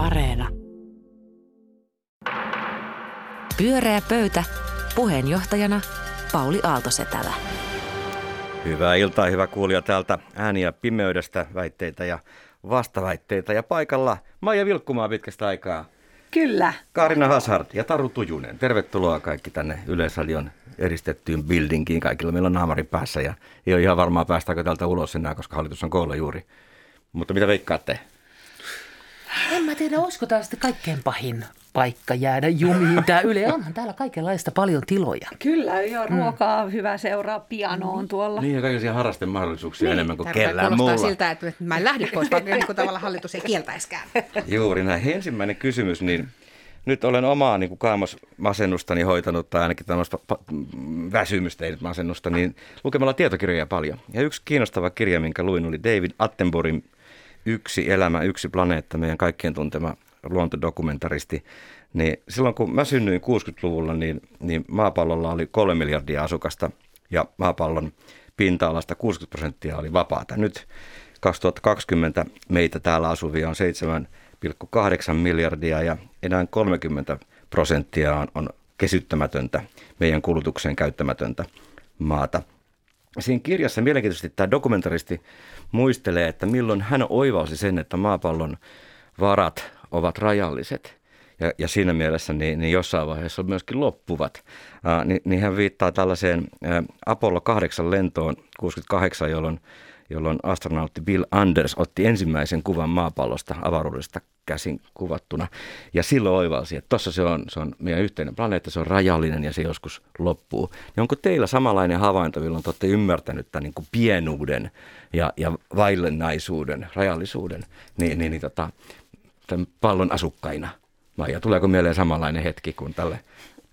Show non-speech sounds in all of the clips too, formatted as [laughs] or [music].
Areena. Pyöreä pöytä. Puheenjohtajana Pauli Aaltosetälä. Hyvää iltaa, hyvä kuulija täältä ääniä pimeydestä, väitteitä ja vastaväitteitä. Ja paikalla Maija Vilkkumaa pitkästä aikaa. Kyllä. Kaarina Hazard ja Taru Tujunen. Tervetuloa kaikki tänne Yleisradion eristettyyn buildingiin. Kaikilla meillä on naamari päässä ja ei ole ihan varmaa päästäänkö täältä ulos enää, koska hallitus on koolla juuri. Mutta mitä veikkaatte? En mä tiedä, olisiko tämä sitten kaikkein pahin paikka jäädä jumiin. Tää Yle onhan täällä kaikenlaista paljon tiloja. Kyllä, jo ruokaa mm. hyvä seuraa pianoon tuolla. Niin ja kaikenlaisia harrasten mahdollisuuksia niin. enemmän kuin kellään muulla. siltä, että mä en lähde pois, vaikka niin kuin tavallaan hallitus ei kieltäiskään. [laughs] Juuri näin. Ensimmäinen kysymys, niin nyt olen omaa niin kuin kaamosmasennustani hoitanut, tai ainakin tämmöistä pa- väsymystä, ei nyt masennusta, niin lukemalla tietokirjoja paljon. Ja yksi kiinnostava kirja, minkä luin, oli David Attenborough'n Yksi elämä, yksi planeetta, meidän kaikkien tuntema luontodokumentaristi. Niin silloin kun mä synnyin 60-luvulla, niin, niin maapallolla oli kolme miljardia asukasta ja maapallon pinta-alasta 60 prosenttia oli vapaata. Nyt 2020 meitä täällä asuvia on 7,8 miljardia ja enää 30 prosenttia on, on kesyttämätöntä, meidän kulutukseen käyttämätöntä maata. Siinä kirjassa mielenkiintoisesti tämä dokumentaristi muistelee, että milloin hän oivalsi sen, että maapallon varat ovat rajalliset. Ja, ja siinä mielessä niin, niin jossain vaiheessa myöskin loppuvat. Ää, niin, niin hän viittaa tällaiseen ää, Apollo 8 lentoon 68, jolloin, jolloin astronautti Bill Anders otti ensimmäisen kuvan maapallosta avaruudesta käsin kuvattuna. Ja silloin oivalsi, että tuossa se on, se on meidän yhteinen planeetta, se on rajallinen ja se joskus loppuu. Ja onko teillä samanlainen havainto, milloin te olette ymmärtänyt tämän niin kuin pienuuden ja, ja vaillennaisuuden, rajallisuuden, niin, niin, niin tota, tämän pallon asukkaina? Maija, tuleeko mieleen samanlainen hetki kuin tälle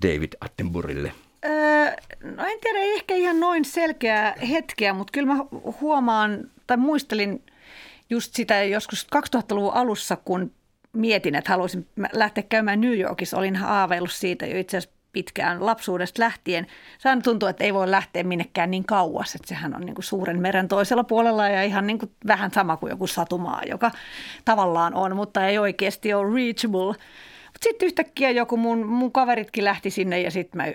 David Attenboroughille? Öö, no en tiedä, ei ehkä ihan noin selkeää hetkeä, mutta kyllä mä huomaan tai muistelin just sitä joskus 2000-luvun alussa, kun mietin, että haluaisin lähteä käymään New Yorkissa. Olin haaveillut siitä jo itse asiassa pitkään lapsuudesta lähtien. Se aina tuntuu, että ei voi lähteä minnekään niin kauas, että sehän on niin kuin suuren meren toisella puolella ja ihan niin kuin vähän sama kuin joku satumaa, joka tavallaan on, mutta ei oikeasti ole reachable. Mutta sitten yhtäkkiä joku mun, mun kaveritkin lähti sinne ja sitten mä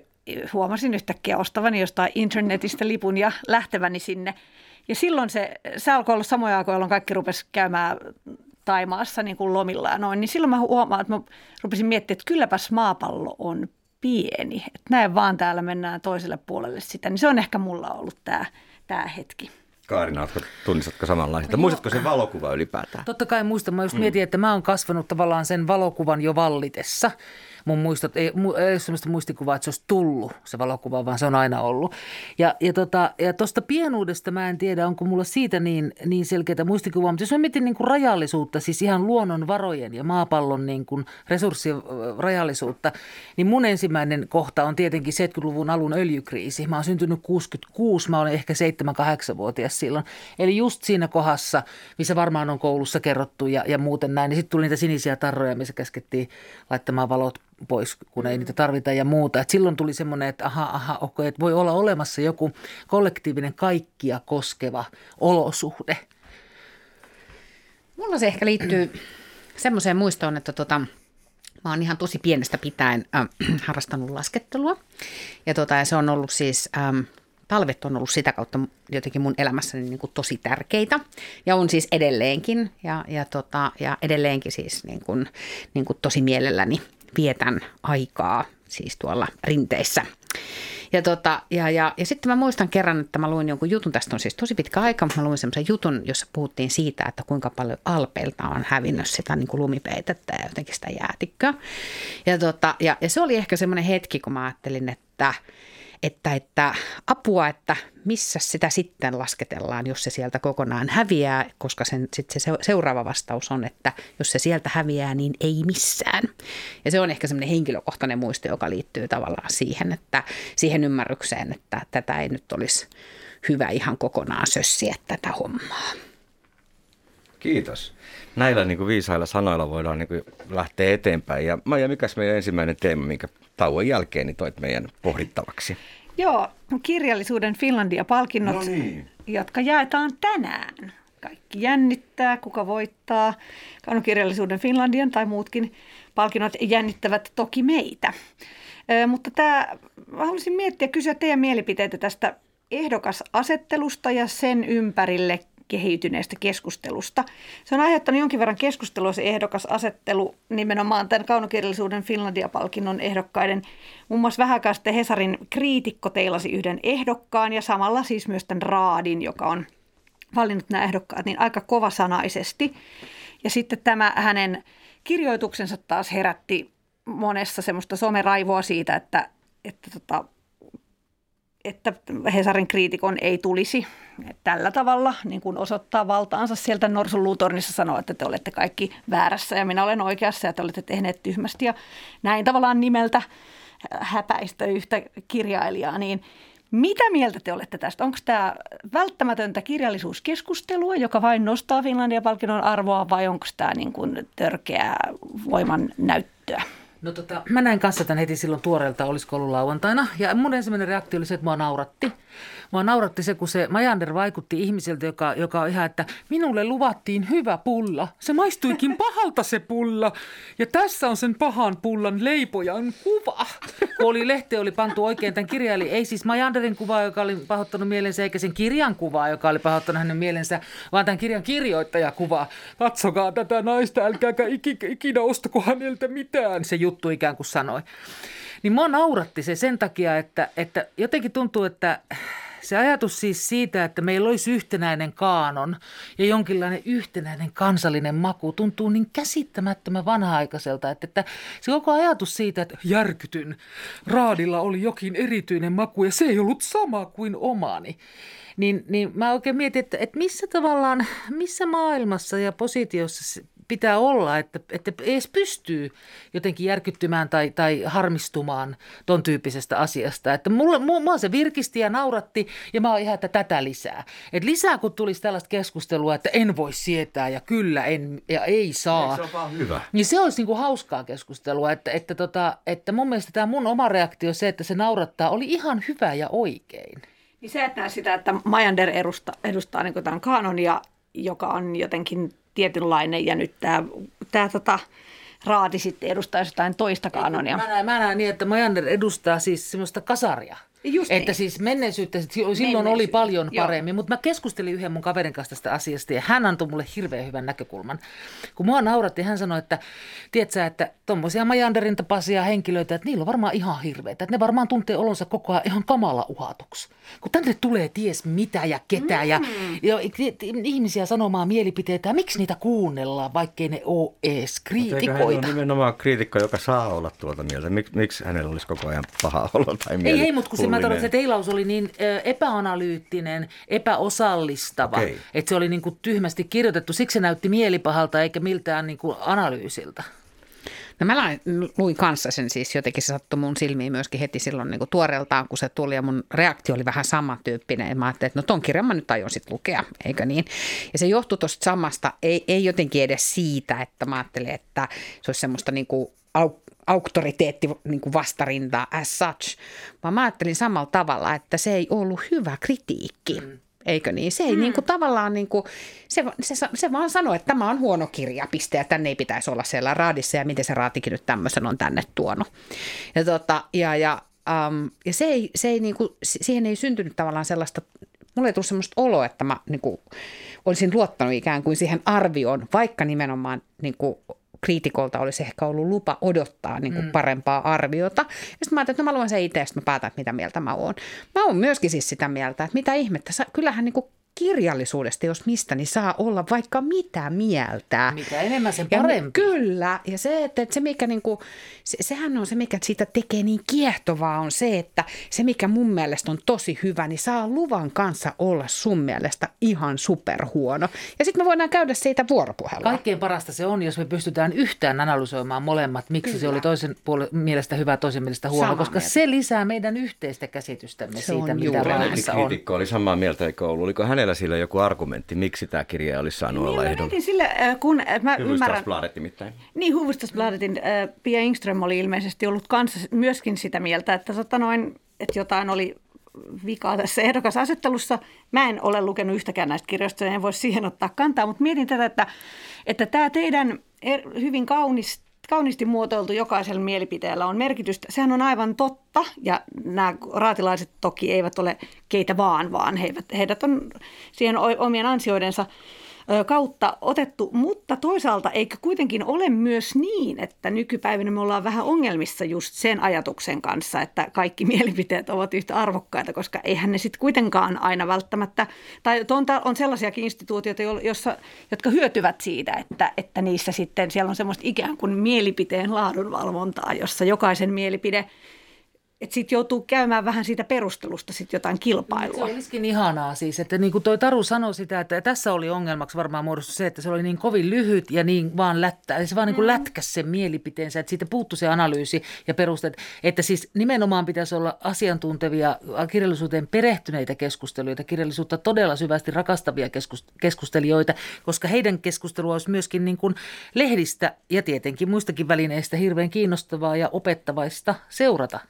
huomasin yhtäkkiä ostavani jostain internetistä lipun ja lähteväni sinne. Ja silloin se, se alkoi olla samoja aikoja, jolloin kaikki rupesi käymään Taimaassa niin kuin lomilla ja noin. Niin silloin mä huomaan, että mä rupesin miettimään, että kylläpäs maapallo on pieni. Että näin vaan täällä mennään toiselle puolelle sitä. Niin se on ehkä mulla ollut tämä, tämä hetki. Kaarina, tunnistatko samanlaista? Muistatko se valokuva ylipäätään? Totta kai muistan. Mä just mietin, että mä oon kasvanut tavallaan sen valokuvan jo vallitessa. Mun muistot, ei, ei ole sellaista muistikuvaa, että se olisi tullut se valokuva, vaan se on aina ollut. Ja, ja, tota, ja pienuudesta mä en tiedä, onko mulla siitä niin, niin selkeää muistikuvaa. Mutta jos mä mietin niin kuin rajallisuutta, siis ihan luonnonvarojen ja maapallon niin kuin resurssien äh, rajallisuutta, niin mun ensimmäinen kohta on tietenkin 70-luvun alun öljykriisi. Mä oon syntynyt 66, mä olin ehkä 7-8-vuotias silloin. Eli just siinä kohdassa, missä varmaan on koulussa kerrottu ja, ja muuten näin. Niin sitten tuli niitä sinisiä tarroja, missä käskettiin laittamaan valot pois, kun ei niitä tarvita ja muuta. Et silloin tuli semmoinen, että aha, aha, okay, että voi olla olemassa joku kollektiivinen kaikkia koskeva olosuhde. Mulla se ehkä liittyy semmoiseen muistoon, että tota, mä oon ihan tosi pienestä pitäen äh, [clears throat] harrastanut laskettelua. Ja, tota, ja se on ollut siis... Ähm, talvet on ollut sitä kautta jotenkin mun elämässäni niin kuin tosi tärkeitä ja on siis edelleenkin ja, ja, tota, ja edelleenkin siis niin kuin, niin kuin tosi mielelläni vietän aikaa siis tuolla rinteissä. Ja, tota, ja, ja, ja sitten mä muistan kerran, että mä luin jonkun jutun, tästä on siis tosi pitkä aika, mutta mä luin semmoisen jutun, jossa puhuttiin siitä, että kuinka paljon Alpeilta on hävinnyt sitä niin kuin lumipeitettä ja jotenkin sitä jäätikköä. Ja, tota, ja, ja se oli ehkä semmoinen hetki, kun mä ajattelin, että, että, että apua, että missä sitä sitten lasketellaan, jos se sieltä kokonaan häviää, koska sen, sitten se seuraava vastaus on, että jos se sieltä häviää, niin ei missään. Ja se on ehkä semmoinen henkilökohtainen muisto, joka liittyy tavallaan siihen, että siihen ymmärrykseen, että tätä ei nyt olisi hyvä ihan kokonaan sössiä tätä hommaa. Kiitos. Näillä niin kuin viisailla sanoilla voidaan niin kuin lähteä eteenpäin. Ja Maija, mikäs meidän ensimmäinen teema, minkä tauon jälkeen niin toit meidän pohdittavaksi? Joo, kirjallisuuden Finlandia-palkinnot, no niin. jotka jaetaan tänään. kaikki jännittää, kuka voittaa. Kaunokirjallisuuden Finlandian tai muutkin palkinnot jännittävät toki meitä. Ö, mutta tämä, haluaisin miettiä, kysyä teidän mielipiteitä tästä ehdokasasettelusta ja sen ympärille kehittyneestä keskustelusta. Se on aiheuttanut jonkin verran keskustelua se ehdokasasettelu nimenomaan tämän kaunokirjallisuuden Finlandia-palkinnon ehdokkaiden. Muun muassa vähän sitten Hesarin kriitikko teilasi yhden ehdokkaan ja samalla siis myös tämän Raadin, joka on valinnut nämä ehdokkaat, niin aika kovasanaisesti. Ja sitten tämä hänen kirjoituksensa taas herätti monessa semmoista someraivoa siitä, että, että tota, että Hesarin kriitikon ei tulisi tällä tavalla niin kuin osoittaa valtaansa sieltä Norsun luutornissa sanoa, että te olette kaikki väärässä ja minä olen oikeassa ja te olette tehneet tyhmästi ja näin tavallaan nimeltä häpäistä yhtä kirjailijaa, niin mitä mieltä te olette tästä? Onko tämä välttämätöntä kirjallisuuskeskustelua, joka vain nostaa Finlandia-palkinnon arvoa vai onko tämä niin kuin törkeää voiman näyttöä? No tota, mä näin kanssa tämän heti silloin tuoreelta, olisiko ollut lauantaina. Ja mun ensimmäinen reaktio oli se, että mua nauratti. Mua nauratti se, kun se Majander vaikutti ihmiseltä, joka, joka on ihan, että minulle luvattiin hyvä pulla. Se maistuikin pahalta se pulla. Ja tässä on sen pahan pullan leipojan kuva. Kun oli lehti oli pantu oikein tämän kirjan, eli ei siis Majanderin kuvaa, joka oli pahoittanut mielensä, eikä sen kirjan kuvaa, joka oli pahoittanut hänen mielensä, vaan tämän kirjan kirjoittajakuvaa. Katsokaa tätä naista, älkääkä ikinä ostako häneltä mitään, se juttu ikään kuin sanoi. Niin mua nauratti se sen takia, että, että jotenkin tuntuu, että se ajatus siis siitä, että meillä olisi yhtenäinen kaanon ja jonkinlainen yhtenäinen kansallinen maku tuntuu niin käsittämättömän vanha-aikaiselta, että, että se koko ajatus siitä, että järkytyn, raadilla oli jokin erityinen maku ja se ei ollut sama kuin omani. Niin, niin mä oikein mietin, että, että missä tavallaan, missä maailmassa ja positiossa pitää olla, että, että edes pystyy jotenkin järkyttymään tai, tai harmistumaan ton tyyppisestä asiasta. Että mulla, mua se virkisti ja nauratti ja mä oon ihan, että tätä lisää. Et lisää kun tulisi tällaista keskustelua, että en voi sietää ja kyllä en ja ei saa. se on vaan hyvä. Niin se olisi niinku hauskaa keskustelua, että, että, tota, että mun mielestä tämä mun oma reaktio se, että se naurattaa, oli ihan hyvä ja oikein. Niin sä et näe sitä, että Majander edustaa, edustaa niin tämän kanonia, joka on jotenkin tietynlainen ja nyt tämä, tämä tota, raati sitten edustaa jotain toista kanonia. Mä näen, mä näen niin, että Majander edustaa siis semmoista kasaria. Just että niin. siis menneisyyttä, silloin oli Menneisyyttä, paljon joo. paremmin, mutta mä keskustelin yhden mun kaverin kanssa tästä asiasta ja hän antoi mulle hirveän hyvän näkökulman. Kun mua nauratti, hän sanoi, että tiedätkö, että tommosia Majanderin tapaisia henkilöitä, että niillä on varmaan ihan hirveitä, että ne varmaan tuntee olonsa koko ajan ihan kamala uhatuksi. Kun tänne tulee ties mitä ja ketä mm. ja, ja ihmisiä sanomaan mielipiteitä ja miksi niitä kuunnellaan, vaikkei ne ole ole kriitikoita. nimenomaan kriitikko, joka saa olla tuota mieltä? Mik, miksi hänellä olisi koko ajan paha olo tai Ei, mieli? ei, mutta kun se, mä tarkoitan, että teilaus oli niin epäanalyyttinen, epäosallistava, Okei. että se oli niin kuin tyhmästi kirjoitettu. Siksi se näytti mielipahalta eikä miltään niin kuin analyysiltä. No mä lain, luin kanssa sen siis jotenkin se sattui mun silmiin myöskin heti silloin niin kuin tuoreeltaan, kun se tuli ja mun reaktio oli vähän samantyyppinen. Ja mä ajattelin, että no ton kirjan mä nyt aion sit lukea, eikö niin? Ja se johtui tuosta samasta, ei, ei jotenkin edes siitä, että mä ajattelin, että se olisi semmoista niin kuin au, auktoriteetti niin kuin vastarintaa as such, vaan mä ajattelin samalla tavalla, että se ei ollut hyvä kritiikki. Mm. Eikö niin? Se ei mm. niin kuin, tavallaan, niin kuin, se, se, se vaan sanoi, että tämä on huono kirja, piste, ja tänne ei pitäisi olla siellä raadissa, ja miten se raatikin nyt tämmöisen on tänne tuonut. Ja, tota, ja, ja, um, ja se ei, se ei niin kuin, siihen ei syntynyt tavallaan sellaista, mulle ei tullut semmoista oloa, että mä niin kuin, olisin luottanut ikään kuin siihen arvioon, vaikka nimenomaan niin kuin, kriitikolta olisi ehkä ollut lupa odottaa niin kuin mm. parempaa arviota. Ja sitten mä ajattelin, että no mä luen sen itse, mä päätän, että mitä mieltä mä oon. Mä oon myöskin siis sitä mieltä, että mitä ihmettä, sä, kyllähän niin kuin kirjallisuudesta, jos mistä, niin saa olla vaikka mitä mieltä. Mitä enemmän sen Ja parempi. Kyllä, ja se, että, että se mikä niinku, se, sehän on se, mikä siitä tekee niin kiehtovaa, on se, että se mikä mun mielestä on tosi hyvä, niin saa luvan kanssa olla sun mielestä ihan superhuono. Ja sitten me voidaan käydä siitä vuoropuhelua. Kaikkein parasta se on, jos me pystytään yhtään analysoimaan molemmat, miksi Kyllä. se oli toisen puolen mielestä hyvä, toisen mielestä huono, Samaa koska mieltä. se lisää meidän yhteistä käsitystämme Se siitä, on mitä juuri on. kriitikko oli samaa mieltä, eikö ollut? Oliko hänellä sillä joku argumentti, miksi tämä kirja olisi saanut Niin olla ehdolla? sille, äh, kun äh, mä ymmärrän, nimittäin. Niin, Hufvudstadsbladetin äh, Pia Ingström oli ilmeisesti ollut kanssa myöskin sitä mieltä, että, tota noin, että jotain oli vikaa tässä ehdokasasettelussa. Mä en ole lukenut yhtäkään näistä kirjoista, en voi siihen ottaa kantaa, mutta mietin tätä, että, että tämä teidän er, hyvin kaunis, kauniisti muotoiltu jokaisella mielipiteellä on merkitystä. Sehän on aivan totta, ja nämä raatilaiset toki eivät ole keitä vaan, vaan heidät, heidät on siihen omien ansioidensa kautta otettu, mutta toisaalta eikö kuitenkin ole myös niin, että nykypäivänä me ollaan vähän ongelmissa just sen ajatuksen kanssa, että kaikki [laughs] mielipiteet ovat yhtä arvokkaita, koska eihän ne sitten kuitenkaan aina välttämättä, tai on, on sellaisiakin instituutioita, jossa, jotka hyötyvät siitä, että, että niissä sitten siellä on semmoista ikään kuin mielipiteen laadunvalvontaa, jossa jokaisen mielipide – että sitten joutuu käymään vähän siitä perustelusta sitten jotain kilpailua. Se olisikin ihanaa siis, että niin kuin toi Taru sanoi sitä, että tässä oli ongelmaksi varmaan muodostus se, että se oli niin kovin lyhyt ja niin vaan lättä, se vaan niin kuin mm. lätkäsi sen mielipiteensä, että siitä puuttu se analyysi ja perusteet, että siis nimenomaan pitäisi olla asiantuntevia, kirjallisuuteen perehtyneitä keskusteluita, kirjallisuutta todella syvästi rakastavia keskustelijoita, koska heidän keskustelua olisi myöskin niin kuin lehdistä ja tietenkin muistakin välineistä hirveän kiinnostavaa ja opettavaista seurata.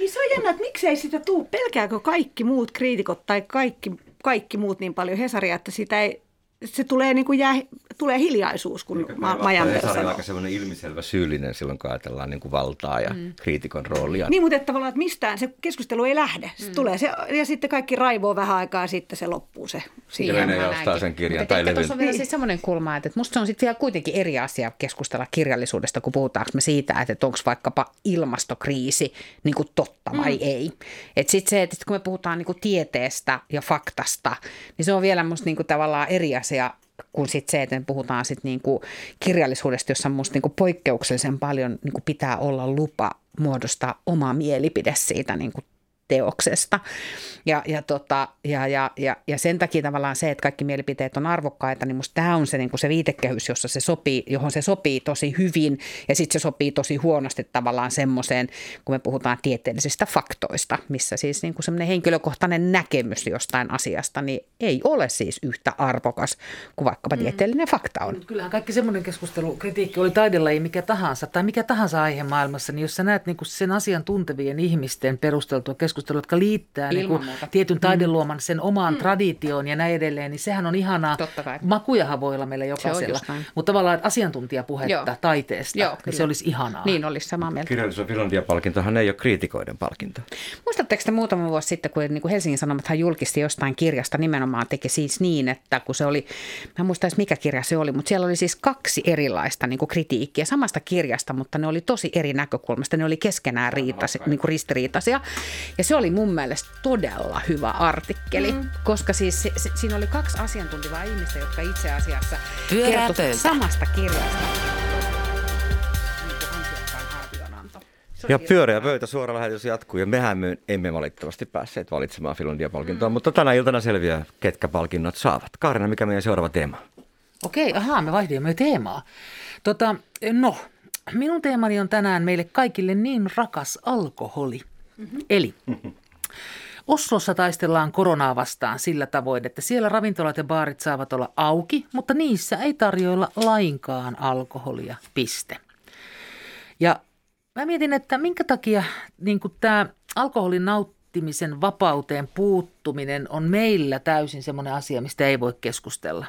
Niin se on jännä, että miksei sitä tuu. Pelkääkö kaikki muut kriitikot tai kaikki, kaikki muut niin paljon Hesaria, että sitä ei se tulee, niin kuin jää, tulee hiljaisuus, kun ma- Majanper sanoo. aika semmoinen ilmiselvä syyllinen silloin, kun ajatellaan niin kuin valtaa ja mm. kriitikon roolia. Niin, mutta että tavallaan, että mistään se keskustelu ei lähde. Se mm. tulee se, ja sitten kaikki raivoo vähän aikaa ja sitten se loppuu se siihen. Ja ostaa sen kirjan tai levyn. Tuossa on vielä niin. siis semmoinen kulma, että musta se on sitten vielä kuitenkin eri asia keskustella kirjallisuudesta, kun puhutaanko me siitä, että onko vaikkapa ilmastokriisi niin kuin totta vai mm. ei. Että sitten se, että kun me puhutaan niin kuin tieteestä ja faktasta, niin se on vielä musta niin kuin tavallaan eri asia asia kuin sit se, että me puhutaan sit niinku kirjallisuudesta, jossa minusta niinku poikkeuksellisen paljon niinku pitää olla lupa muodostaa oma mielipide siitä niinku teoksesta. Ja, ja, tota, ja, ja, ja, ja sen takia tavallaan se, että kaikki mielipiteet on arvokkaita, niin musta tämä on se, niin kuin se viitekehys, jossa se sopii, johon se sopii tosi hyvin ja sitten se sopii tosi huonosti tavallaan semmoiseen, kun me puhutaan tieteellisistä faktoista, missä siis niin kuin semmoinen henkilökohtainen näkemys jostain asiasta, niin ei ole siis yhtä arvokas kuin vaikkapa mm. tieteellinen fakta on. Kyllähän kaikki semmoinen keskustelu, kritiikki oli taidella mikä tahansa tai mikä tahansa aihe maailmassa, niin jos sä näet niin kuin sen asian tuntevien ihmisten perusteltua keskustelua, keskustelua, jotka liittää niin kuin tietyn mm. taideluoman sen omaan mm. traditioon ja näin edelleen, niin sehän on ihanaa. Totta kai. Makujahan voi olla meillä jokaisella. Mutta tavallaan asiantuntijapuhetta Joo. taiteesta, Joo, niin se olisi ihanaa. Niin olisi samaa mieltä. Kirjallisuus Finlandia-palkintohan ei ole kriitikoiden palkinto. Muistatteko te muutama vuosi sitten, kun niin kuin Helsingin Sanomathan julkisti jostain kirjasta nimenomaan teki siis niin, että kun se oli, mä en muista edes mikä kirja se oli, mutta siellä oli siis kaksi erilaista niin kuin kritiikkiä samasta kirjasta, mutta ne oli tosi eri näkökulmasta. Ne oli keskenään riitasi, niin kuin ristiriitaisia. Ja se oli mun mielestä todella hyvä artikkeli, mm. koska siis se, se, siinä oli kaksi asiantuntivaa ihmistä, jotka itse asiassa kertoi samasta kirjasta. Ja pyöreä pöytä suora lähetys jatkuu ja mehän me emme valitettavasti päässeet valitsemaan Finlandia-palkintoa, mm. mutta tänä iltana selviää, ketkä palkinnot saavat. Kaarina, mikä meidän seuraava teema? Okei, ahaa, me vaihdimme teemaa. Tota, no, minun teemani on tänään meille kaikille niin rakas alkoholi. Mm-hmm. Eli Oslossa taistellaan koronaa vastaan sillä tavoin, että siellä ravintolat ja baarit saavat olla auki, mutta niissä ei tarjoilla lainkaan alkoholia, piste. Ja mä mietin, että minkä takia niin tämä alkoholin nauttimisen vapauteen puuttuminen on meillä täysin semmoinen asia, mistä ei voi keskustella.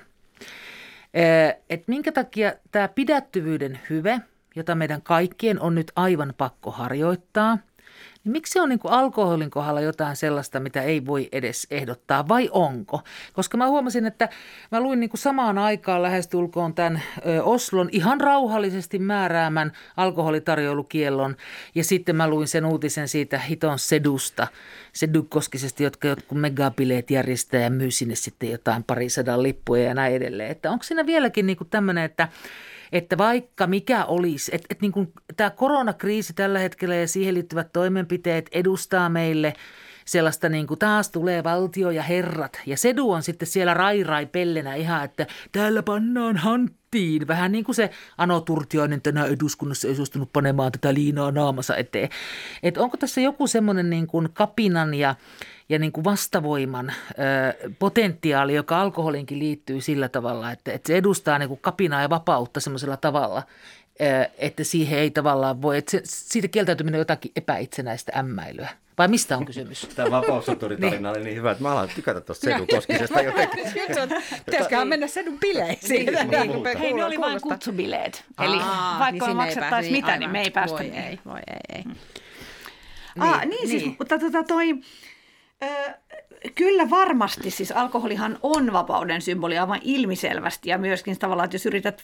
Et minkä takia tämä pidättyvyyden hyve, jota meidän kaikkien on nyt aivan pakko harjoittaa – niin miksi on niin kuin alkoholin kohdalla jotain sellaista, mitä ei voi edes ehdottaa? Vai onko? Koska mä huomasin, että mä luin niin kuin samaan aikaan lähestulkoon tämän Oslon ihan rauhallisesti määräämän alkoholitarjoulukiellon. Ja sitten mä luin sen uutisen siitä hiton sedusta, sedukoskisesti, jotka jotkut megabileet järjestää ja myy sinne sitten jotain parisadan lippuja ja näin edelleen. Että onko siinä vieläkin niin tämmöinen, että että vaikka mikä olisi, että, että niin tämä koronakriisi tällä hetkellä ja siihen liittyvät toimenpiteet edustaa meille sellaista niin kuin taas tulee valtio ja herrat. Ja Sedu on sitten siellä rai rai pellenä ihan, että täällä pannaan hankki tehtiin. Vähän niin kuin se Ano Turtiainen tänä eduskunnassa ei suostunut panemaan tätä liinaa naamansa eteen. Et onko tässä joku semmoinen niin kuin kapinan ja, ja niin kuin vastavoiman ö, potentiaali, joka alkoholinkin liittyy sillä tavalla, että, että se edustaa niin kuin kapinaa ja vapautta semmoisella tavalla, että siihen ei tavallaan voi, että se, siitä kieltäytyminen on jotakin epäitsenäistä ämmäilyä. Vai mistä on kysymys? Tämä vapaussoturitarina oli niin hyvä, että mä alan tykätä tuosta Sedu Koskisesta [laughs] jotenkin. Pitäisiköhän mennä sedun bileisiin? Niin, Hei, ne oli vain kutsubileet. Eli Aa, vaikka niin maksettaisiin mitä, niin niin me ei päästä Voi ei, voi ei, ei. Ah, niin, niin siis, niin. mutta tota toi, kyllä varmasti siis alkoholihan on vapauden symboli aivan ilmiselvästi ja myöskin tavallaan, että jos yrität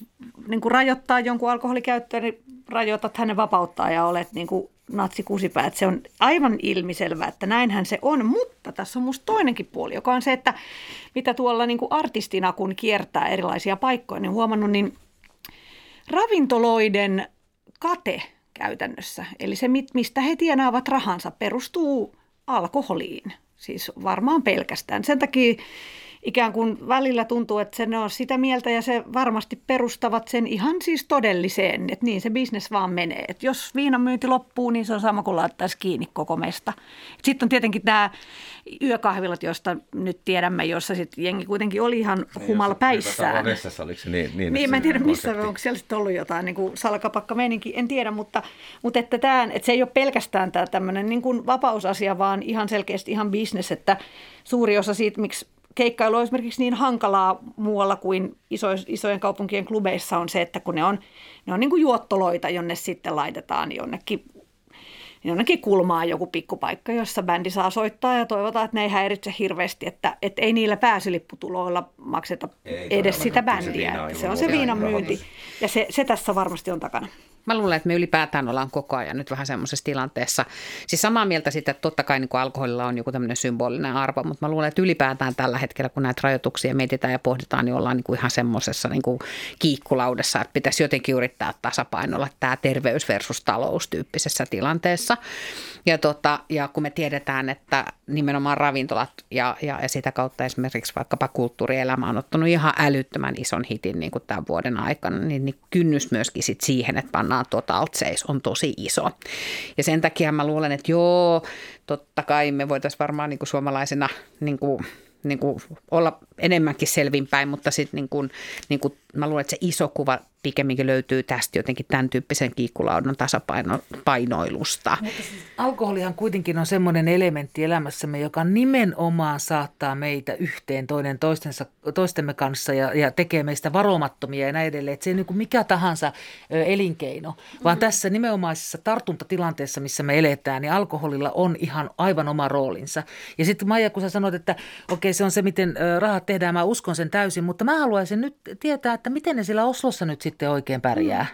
niin kuin rajoittaa jonkun alkoholikäyttöä, niin rajoitat hänen vapauttaa ja olet niin kuin natsikusipää. Että se on aivan ilmiselvää, että näinhän se on, mutta tässä on musta toinenkin puoli, joka on se, että mitä tuolla niin kuin artistina, kun kiertää erilaisia paikkoja, niin huomannut, niin ravintoloiden kate käytännössä, eli se mistä he tienaavat rahansa, perustuu alkoholiin. Siis varmaan pelkästään. Sen takia ikään kuin välillä tuntuu, että se ne on sitä mieltä ja se varmasti perustavat sen ihan siis todelliseen, että niin se bisnes vaan menee. Että jos viinan myynti loppuu, niin se on sama kuin laittaisi kiinni koko mesta. Sitten on tietenkin nämä yökahvilat, joista nyt tiedämme, jossa sitten jengi kuitenkin oli ihan humala päissään. Vessassa oliko se niin? Niin, Niin, että mä en tiedä missä, konsepti- onko siellä sitten ollut jotain niin kuin salakapakka meininki, en tiedä, mutta, mutta että, tämä, että se ei ole pelkästään tämä tämmöinen niin kuin vapausasia, vaan ihan selkeästi ihan bisnes, että suuri osa siitä, miksi keikkailu on esimerkiksi niin hankalaa muualla kuin iso, isojen kaupunkien klubeissa on se, että kun ne on, ne on niin kuin juottoloita, jonne sitten laitetaan jonnekin jonnekin kulmaan joku pikkupaikka, jossa bändi saa soittaa ja toivotaan, että ne ei häiritse hirveästi, että, että ei niillä pääsylipputuloilla makseta Ei edes sitä. Se bändiä. se ilman on se viinan myynti ja se, se tässä varmasti on takana. Mä luulen, että me ylipäätään ollaan koko ajan nyt vähän semmoisessa tilanteessa. Siis samaa mieltä siitä, että totta kai niin alkoholilla on joku tämmöinen symbolinen arvo, mutta mä luulen, että ylipäätään tällä hetkellä, kun näitä rajoituksia mietitään ja pohditaan, niin ollaan niin kuin ihan semmoisessa niin kuin kiikkulaudessa, että pitäisi jotenkin yrittää tasapainolla tämä terveys versus talous tyyppisessä tilanteessa. Ja, tota, ja kun me tiedetään, että nimenomaan ravintolat ja, ja, ja sitä kautta esimerkiksi vaikkapa kulttuurielämä on ottanut ihan älyttömän ison hitin niin kuin tämän vuoden aikana, niin, niin kynnys myöskin sit siihen, että pannaan tuota altseis on tosi iso. Ja sen takia mä luulen, että joo, totta kai me voitaisiin varmaan niin kuin suomalaisena niin kuin, niin kuin olla enemmänkin selvinpäin, mutta sitten niin kuin, niin kuin, mä luulen, että se iso kuva pikemminkin löytyy tästä jotenkin tämän tyyppisen kiikkulaudan tasapainoilusta. Alkoholihan kuitenkin on semmoinen elementti elämässämme, joka nimenomaan saattaa meitä yhteen toinen toistensa, toistemme kanssa ja, ja tekee meistä varomattomia ja näin edelleen. Että se ei niin kuin mikä tahansa elinkeino, vaan tässä nimenomaisessa tartuntatilanteessa, missä me eletään, niin alkoholilla on ihan aivan oma roolinsa. Ja sitten Maija, kun sä sanoit, että okei se on se, miten rahat tehdään, mä uskon sen täysin, mutta mä haluaisin nyt tietää, että miten ne siellä Oslossa nyt sitten oikein pärjää.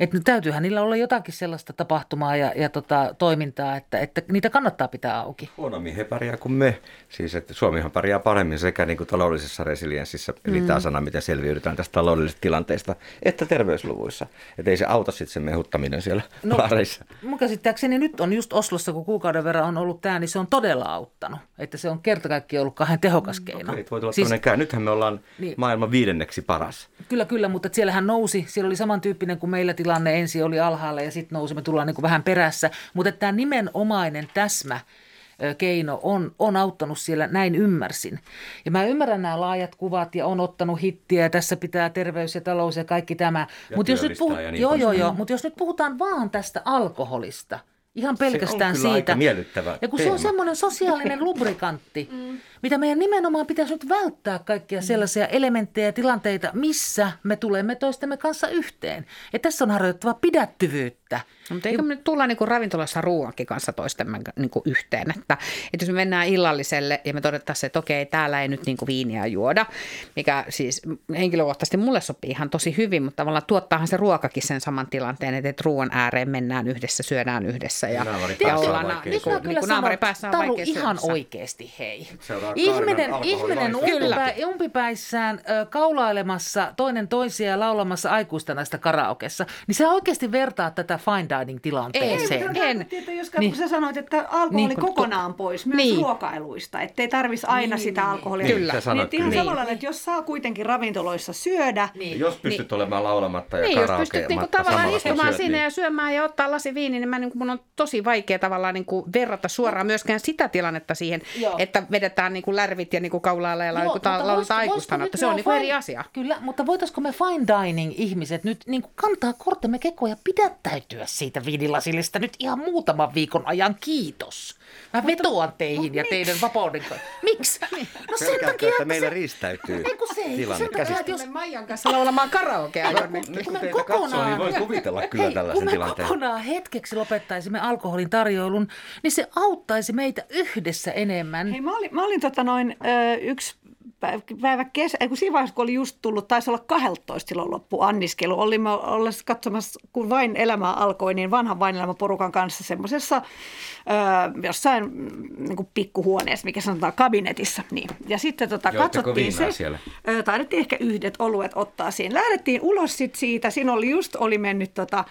Että nyt täytyyhän niillä olla jotakin sellaista tapahtumaa ja, ja tota, toimintaa, että, että niitä kannattaa pitää auki. Huonommin he pärjää kuin me. Siis että Suomihan pärjää paremmin sekä niin kuin taloudellisessa resilienssissä, eli tämä sana, miten selviydytään tästä taloudellisesta tilanteesta, että terveysluvuissa. Että ei se auta sitten se mehuttaminen siellä no, baareissa. mun käsittääkseni nyt on just Oslossa, kun kuukauden verran on ollut tämä, niin se on todella auttanut. Että se on kerta kaikkiaan ollut kahden tehokas keino. Okei, voi tulla siis. Nythän me ollaan Niin. maailman viidenneksi paras. Kyllä, kyllä, mutta siellähän nousi, siellä oli samantyyppinen kuin meillä tilanne, ensin oli alhaalla ja sitten nousi, me tullaan niin kuin vähän perässä. Mutta tämä nimenomainen täsmä keino on, on auttanut siellä, näin ymmärsin. Ja mä ymmärrän nämä laajat kuvat ja on ottanut hittiä ja tässä pitää terveys ja talous ja kaikki tämä. Ja Mut jos nyt niin joo, joo, poispäin. joo, mutta jos nyt puhutaan vaan tästä alkoholista, ihan on pelkästään kyllä siitä. aika miellyttävä ja kun se on teema. semmoinen sosiaalinen [laughs] lubrikantti, mitä meidän nimenomaan pitäisi nyt välttää kaikkia sellaisia elementtejä ja tilanteita, missä me tulemme toistemme kanssa yhteen. Ja tässä on harjoittava pidättyvyyttä. No, mutta eikö me nyt tulla niinku ravintolassa ruoankin kanssa toistemme niinku yhteen, että, että jos me mennään illalliselle ja me todettaisiin, että okei, täällä ei nyt niinku viiniä juoda, mikä siis henkilökohtaisesti mulle sopii ihan tosi hyvin, mutta tavallaan tuottaahan se ruokakin sen saman tilanteen, että, että ruoan ääreen mennään yhdessä, syödään yhdessä ja, ja ollaan niinku, syödä. niinku naamari päässä on Taru, vaikea ihan syödä. oikeasti, hei. Ihminen, ihminen umpipä, umpipäissään ö, kaulailemassa toinen toisia ja laulamassa aikuista näistä karaokessa, niin sä oikeasti vertaat tätä fine dining tilanteeseen. Ei, en. Tietää, jos Niin. niin. sä sanoit, että alkoholi Niin, niin, kun- kokonaan pois myös Niin. niin. ruokailuista, ettei tarvisi aina niin, sitä alkoholia. Kyllä. Sä sanoit niin, ihan kyllä. samalla, että jos saa kuitenkin ravintoloissa syödä, niin. Jos pystyt olemaan laulamatta ja Niin, jos pystyt niinku tavallaan istumaan siinä ja syömään ja ottaa lasi viini, niin mä, niinku, mun on tosi vaikea tavallaan niinku verrata suoraan myöskään sitä tilannetta siihen, Joo. että vedetään niinku lärvit ja niinku kaulaalla ja Joo, lauletaan, aikuistana, että se on niinku eri asia. Kyllä, mutta voitaisiko me fine dining ihmiset nyt niin kuin kantaa kortemme kekoon ja pidättäytyä siitä viinilasillista nyt ihan muutaman viikon ajan, kiitos. Mä vetoan teihin ja teidän vapauden kanssa. Miksi? No sen Pelkäätkö, takia, että että meillä se... riistäytyy Ei kun se ei, tilanne sen takia, että jos Maijan kanssa laulamaan karaokea jonnekin. Nyt kun me teitä katsoo, niin kokonaan- voi kuvitella kyllä Hei, tällaisen kun me tilanteen. kokonaan hetkeksi lopettaisimme alkoholin tarjoilun, niin se auttaisi meitä yhdessä enemmän. Hei, mä olin, mä olin tota noin, ö, yksi päivä kesä, ei kun siinä vaiheessa, kun oli just tullut, taisi olla 12 silloin loppu anniskelu. Olimme ollessa katsomassa, kun vain elämä alkoi, niin vanhan vain elämä porukan kanssa semmoisessa jossain mm, niin kuin pikkuhuoneessa, mikä sanotaan kabinetissa. Niin. Ja sitten tota, katsottiin se, siellä? Ö, taidettiin ehkä yhdet oluet ottaa siinä. Lähdettiin ulos sit siitä, siinä oli just oli mennyt tota,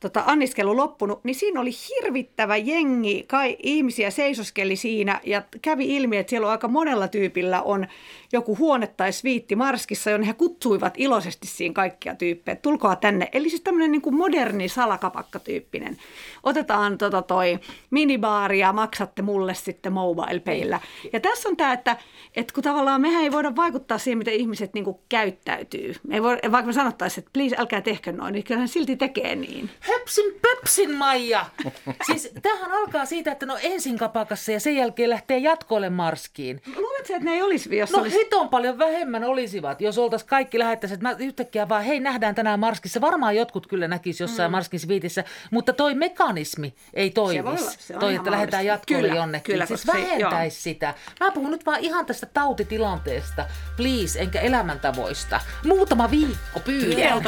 tota, anniskelu loppunut, niin siinä oli hirvittävä jengi, kai ihmisiä seisoskeli siinä ja kävi ilmi, että siellä on aika monella tyypillä on joku huone tai sviitti Marskissa, jonne he kutsuivat iloisesti siinä kaikkia tyyppejä, että tulkaa tänne. Eli siis tämmöinen niin kuin moderni salakapakkatyyppinen. Otetaan tota toi minibaari ja maksatte mulle sitten mobile payllä. Ja tässä on tämä, että, että kun tavallaan mehän ei voida vaikuttaa siihen, miten ihmiset niin kuin käyttäytyy. Me ei voi, vaikka me sanottaisiin, että please älkää tehkö noin, niin kyllähän silti tekee niin. Höpsin pöpsin Maija! [laughs] Siis tämähän alkaa siitä, että no ensin kapakassa ja sen jälkeen lähtee jatkoille marskiin. Luuletko, että ne ei olisi, jos No olisi... hiton paljon vähemmän olisivat, jos oltaisiin kaikki lähettäisiin, että mä yhtäkkiä vaan, hei nähdään tänään Marskissa. Varmaan jotkut kyllä näkisi jossain mm. Marskin sviitissä, mutta toi mekanismi ei toimisi. Se voi olla, se on toi, että lähdetään jatkolle Kyllä, jonnekin. kyllä, siis koska se- vähentäisi sitä. Mä puhun nyt vaan ihan tästä tautitilanteesta, please, enkä elämäntavoista. Muutama viikko pyydän.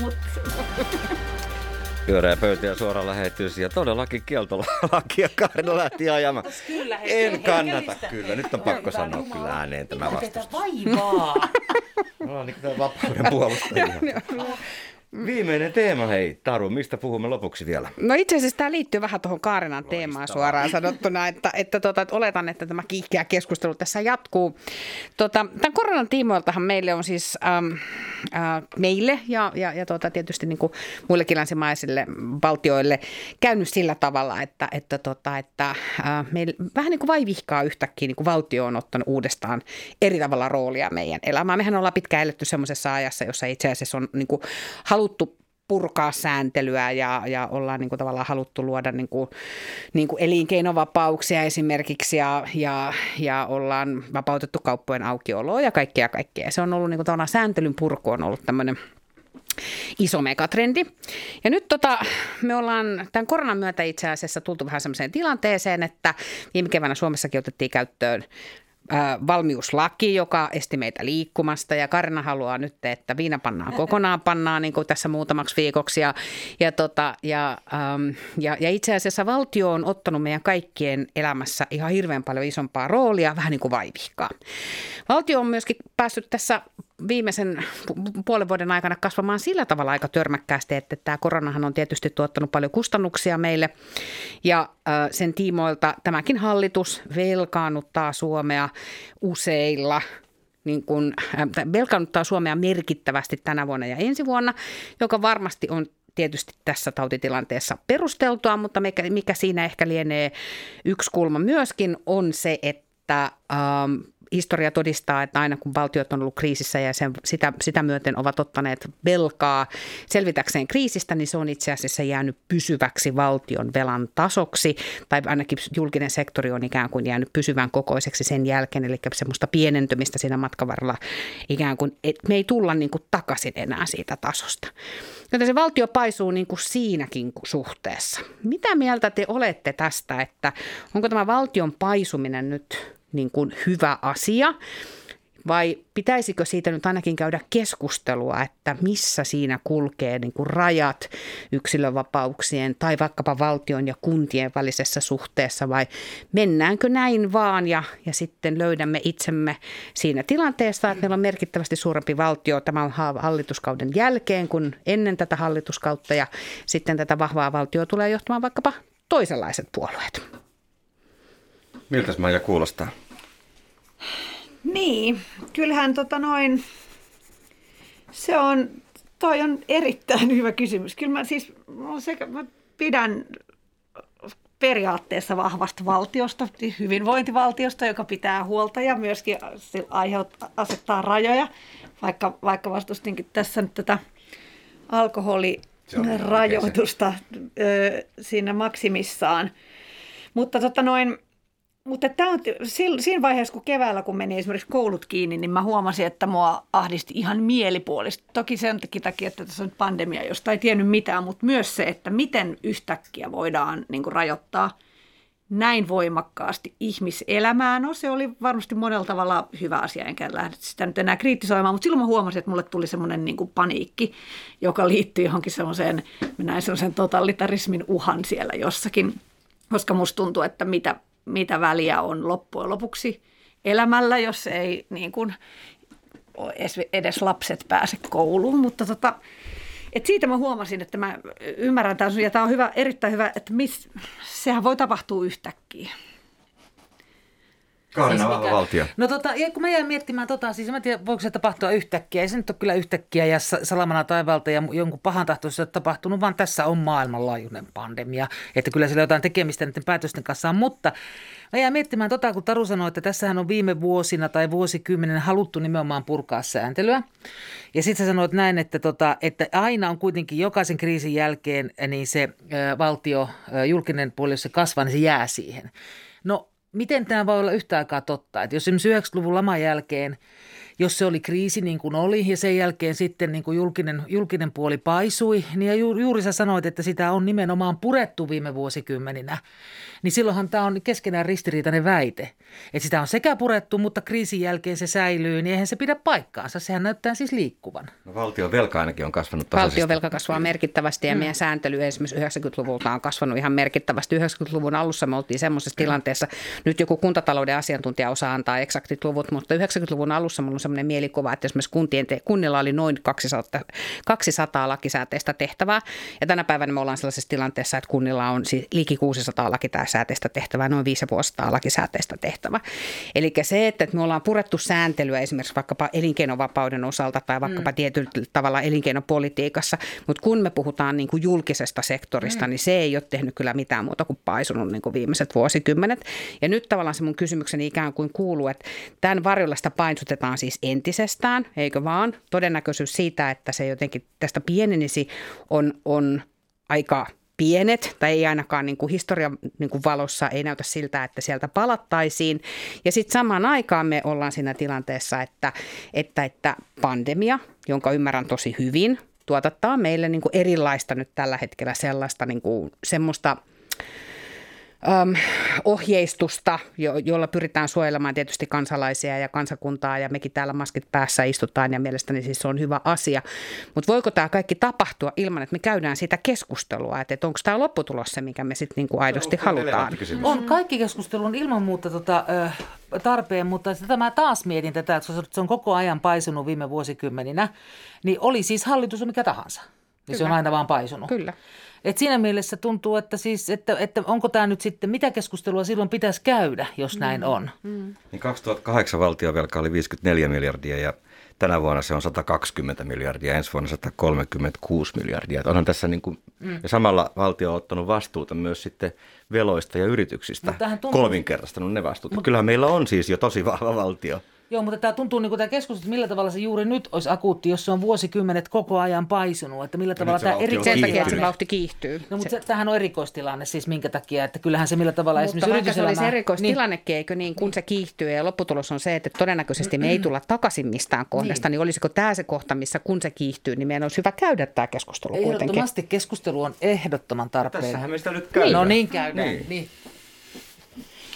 Mutta... [laughs] Pyöreä pöytä ja suora lähetys ja todellakin kieltolaki ja Kaarina lähti ajamaan. Kyllä, hei, En hei, kannata helistä. kyllä, nyt on pakko Hyvä sanoa Jumala. kyllä ääneen tämä Mitä vastus. vaivaa? [laughs] Me ollaan niin kuin vapauden puolustajia. [laughs] Viimeinen teema, hei Taru, mistä puhumme lopuksi vielä? No itse asiassa tämä liittyy vähän tuohon Kaarinan teemaan suoraan sanottuna, että, että, tota, että oletan, että tämä kiihkeä keskustelu tässä jatkuu. Tota, tämän koronan tiimoiltahan meille on siis, ähm, äh, meille ja, ja, ja tota, tietysti niin kuin muillekin länsimaisille valtioille käynyt sillä tavalla, että, että, tota, että äh, meillä vähän niin kuin vaivihkaa yhtäkkiä niin kuin valtio on ottanut uudestaan eri tavalla roolia meidän elämään. Mehän ollaan pitkään eletty semmoisessa ajassa, jossa itse asiassa on niin kuin haluttu purkaa sääntelyä ja, ja ollaan niin kuin tavallaan haluttu luoda niin kuin, niin kuin elinkeinovapauksia esimerkiksi ja, ja, ja ollaan vapautettu kauppojen aukioloa ja kaikkea kaikkea. Se on ollut niin kuin sääntelyn purku on ollut tämmöinen iso megatrendi. Ja nyt tota, me ollaan tämän koronan myötä itse asiassa tultu vähän semmoiseen tilanteeseen, että viime keväänä Suomessakin otettiin käyttöön valmiuslaki, joka esti meitä liikkumasta. Ja Karina haluaa nyt, että viina pannaan kokonaan pannaan niin kuin tässä muutamaksi viikoksi. Ja, ja, tota, ja, ähm, ja, ja itse asiassa valtio on ottanut meidän kaikkien elämässä ihan hirveän paljon isompaa roolia, vähän niin kuin vaivihkaa. Valtio on myöskin päässyt tässä viimeisen pu- puolen vuoden aikana kasvamaan sillä tavalla aika törmäkkäästi, että tämä koronahan on tietysti tuottanut paljon kustannuksia meille. Ja sen tiimoilta tämäkin hallitus velkaannuttaa Suomea useilla niin äh, velkaannuttaa Suomea merkittävästi tänä vuonna ja ensi vuonna, joka varmasti on tietysti tässä tautitilanteessa perusteltua, mutta mikä, mikä siinä ehkä lienee yksi kulma myöskin on se, että ähm, historia todistaa, että aina kun valtiot on ollut kriisissä ja sen, sitä, sitä myöten ovat ottaneet velkaa selvitäkseen kriisistä, niin se on itse asiassa jäänyt pysyväksi valtion velan tasoksi, tai ainakin julkinen sektori on ikään kuin jäänyt pysyvän kokoiseksi sen jälkeen, eli semmoista pienentymistä siinä matkan varrella ikään kuin, että me ei tulla niin kuin takaisin enää siitä tasosta. Joten se valtio paisuu niin kuin siinäkin suhteessa. Mitä mieltä te olette tästä, että onko tämä valtion paisuminen nyt niin kuin hyvä asia? vai pitäisikö siitä nyt ainakin käydä keskustelua, että missä siinä kulkee niin kuin rajat yksilövapauksien tai vaikkapa valtion ja kuntien välisessä suhteessa vai mennäänkö näin vaan ja, ja sitten löydämme itsemme siinä tilanteessa, että meillä on merkittävästi suurempi valtio tämän hallituskauden jälkeen kuin ennen tätä hallituskautta ja sitten tätä vahvaa valtioa tulee johtamaan vaikkapa toisenlaiset puolueet. Miltä Maija kuulostaa? Niin, kyllähän tota noin, se on, toi on erittäin hyvä kysymys. Kyllä mä siis, sekä, mä pidän periaatteessa vahvasta valtiosta, hyvinvointivaltiosta, joka pitää huolta ja myöskin aiheuttaa, asettaa rajoja, vaikka, vaikka vastustinkin tässä nyt tätä alkoholirajoitusta siinä maksimissaan. Mutta tota noin, mutta tämä on, siinä vaiheessa, kun keväällä, kun meni esimerkiksi koulut kiinni, niin mä huomasin, että mua ahdisti ihan mielipuolisesti. Toki sen takia, että tässä on pandemia, josta ei tiennyt mitään, mutta myös se, että miten yhtäkkiä voidaan niin kuin, rajoittaa näin voimakkaasti ihmiselämää. No se oli varmasti monella tavalla hyvä asia, enkä lähde sitä nyt enää kriittisoimaan, mutta silloin mä huomasin, että mulle tuli semmoinen niin kuin paniikki, joka liittyy johonkin semmoiseen, mä näin semmoisen totalitarismin uhan siellä jossakin, koska musta tuntuu, että mitä mitä väliä on loppujen lopuksi elämällä, jos ei niin kuin edes lapset pääse kouluun. Mutta tota, et siitä mä huomasin, että mä ymmärrän tämän ja tämä on hyvä, erittäin hyvä, että mis, sehän voi tapahtua yhtäkkiä. Kaarina siis vahva valtio. No tota, ja kun mä jäin miettimään tota, siis mä tiedä, voiko se tapahtua yhtäkkiä. Ei se nyt ole kyllä yhtäkkiä ja salamana taivalta ja jonkun pahan tahtoisesti tapahtunut, vaan tässä on maailmanlaajuinen pandemia. Että kyllä sillä jotain tekemistä näiden päätösten kanssa on, mutta Mä jäin miettimään tota, kun Taru sanoi, että tässähän on viime vuosina tai vuosikymmenen haluttu nimenomaan purkaa sääntelyä. Ja sitten sä sanoit näin, että, tota, että aina on kuitenkin jokaisen kriisin jälkeen niin se ä, valtio, ä, julkinen puoli, jos se kasvaa, niin se jää siihen. No miten tämä voi olla yhtä aikaa totta? Että jos esimerkiksi 90-luvun laman jälkeen, jos se oli kriisi niin kuin oli ja sen jälkeen sitten niin kuin julkinen, julkinen puoli paisui, niin ja juuri sä sanoit, että sitä on nimenomaan purettu viime vuosikymmeninä niin silloinhan tämä on keskenään ristiriitainen väite. Että sitä on sekä purettu, mutta kriisin jälkeen se säilyy, niin eihän se pidä paikkaansa. Sehän näyttää siis liikkuvan. No, valtion velka ainakin on kasvanut tasaisesti. Valtion velka kasvaa merkittävästi ja mm. meidän sääntely esimerkiksi 90-luvulta on kasvanut ihan merkittävästi. 90-luvun alussa me oltiin semmoisessa tilanteessa, nyt joku kuntatalouden asiantuntija osaa antaa eksaktit luvut, mutta 90-luvun alussa minulla on semmoinen mielikuva, että esimerkiksi kuntien te- kunnilla oli noin 200, 200 lakisääteistä tehtävää. Ja tänä päivänä me ollaan sellaisessa tilanteessa, että kunnilla on siis liki 600 lakisääteistä lakisääteistä tehtävää, noin 500 lakisääteistä tehtävää. Eli se, että me ollaan purettu sääntelyä esimerkiksi vaikkapa elinkeinovapauden osalta tai vaikkapa mm. tietyllä tavalla elinkeinopolitiikassa, mutta kun me puhutaan niin kuin julkisesta sektorista, mm. niin se ei ole tehnyt kyllä mitään muuta kuin paisunut niin kuin viimeiset vuosikymmenet. Ja nyt tavallaan se mun kysymykseni ikään kuin kuuluu, että tämän varjolla sitä painsutetaan siis entisestään, eikö vaan? Todennäköisyys siitä, että se jotenkin tästä pienenisi on, on aika pienet, tai ei ainakaan niin kuin historian niin kuin valossa ei näytä siltä, että sieltä palattaisiin. Ja sitten samaan aikaan me ollaan siinä tilanteessa, että, että, että pandemia, jonka ymmärrän tosi hyvin, tuotattaa meille niin kuin erilaista nyt tällä hetkellä sellaista niin kuin, semmoista – äm, ohjeistusta, jo, jolla pyritään suojelemaan tietysti kansalaisia ja kansakuntaa ja mekin täällä maskit päässä istutaan ja mielestäni siis se on hyvä asia. Mutta voiko tämä kaikki tapahtua ilman, että me käydään siitä keskustelua, että, että onko tämä lopputulos se, mikä me sitten niinku aidosti halutaan? On, kaikki keskustelu on ilman muuta tota, tarpeen, mutta sitä mä taas mietin tätä, että se on koko ajan paisunut viime vuosikymmeninä, niin oli siis hallitus mikä tahansa. Niin se on aina vaan paisunut. Kyllä. Et siinä mielessä tuntuu, että, siis, että, että onko tämä nyt sitten, mitä keskustelua silloin pitäisi käydä, jos näin mm. on? Mm. Niin 2008 valtiovelka oli 54 miljardia ja tänä vuonna se on 120 miljardia, ensi vuonna 136 miljardia. Et onhan tässä niin kuin, mm. ja samalla valtio on ottanut vastuuta myös sitten veloista ja yrityksistä, tuntuu... kolminkertaistanut ne vastuut. Mut... Kyllähän meillä on siis jo tosi vahva valtio. Joo, mutta tämä tuntuu niin kuin tämä keskustelu, että millä tavalla se juuri nyt olisi akuutti, jos se on vuosikymmenet koko ajan paisunut. Että millä tavalla tämä eri... Sen takia, että se vauhti kiihtyy. No, mutta se... tämähän on erikoistilanne siis minkä takia, että kyllähän se millä tavalla mutta esimerkiksi yrityselämä... Mutta se olisi erikoistilannekin, niin. eikö niin, kun se kiihtyy ja lopputulos on se, että todennäköisesti me ei tulla takaisin mistään kohdasta, niin, niin olisiko tämä se kohta, missä kun se kiihtyy, niin meidän olisi hyvä käydä tämä keskustelu kuitenkin. Ehdottomasti keskustelu on ehdottoman tarpeen. Tässähän me sitä nyt käydään. No niin käydään. Niin. niin.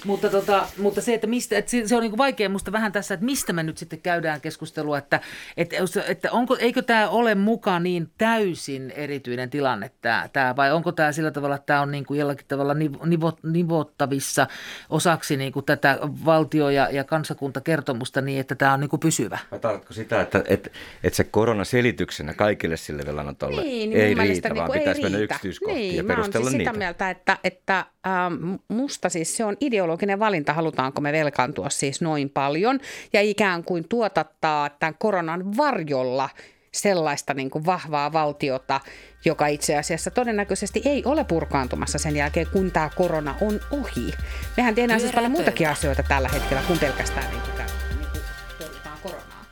Mutta, tota, mutta se, että, mistä, että se on niin vaikea musta vähän tässä, että mistä me nyt sitten käydään keskustelua, että, että, että onko, eikö tämä ole mukaan niin täysin erityinen tilanne tämä, tämä vai onko tämä sillä tavalla, että tämä on niin kuin jollakin tavalla nivot, nivottavissa osaksi niin kuin tätä valtio- ja, ja kansakuntakertomusta niin, että tämä on niin kuin pysyvä? Tarkoitko sitä, että, että, että se korona selityksenä kaikille sille velanotolle niin, ei riitä, vaan niin pitäisi ei mennä riitä. yksityiskohtiin niin, ja perustella mä siis niitä? sitä mieltä, että, että ähm, musta siis se on ideologinen valinta, halutaanko me velkaantua siis noin paljon ja ikään kuin tuotattaa tämän koronan varjolla sellaista niin kuin vahvaa valtiota, joka itse asiassa todennäköisesti ei ole purkaantumassa sen jälkeen, kun tämä korona on ohi. Mehän tehdään siis paljon muutakin asioita tällä hetkellä kuin pelkästään niin kuin, niin kuin koronaa.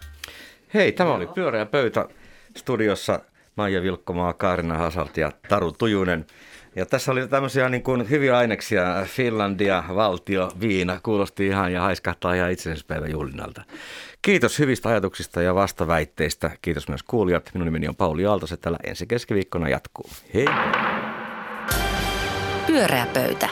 Hei, tämä oli Pyöreä pöytä studiossa Maija Vilkkomaa, Kaarina Hasalt ja Taru Tujunen. Ja tässä oli tämmöisiä niin kuin hyviä aineksia, Finlandia, valtio, viina, kuulosti ihan ja haiskahtaa ihan itsenäisyyspäivän juhlinnalta. Kiitos hyvistä ajatuksista ja vastaväitteistä. Kiitos myös kuulijat. Minun nimeni on Pauli Aaltoset. Tällä ensi keskiviikkona jatkuu. Hei! Pyöreä pöytä.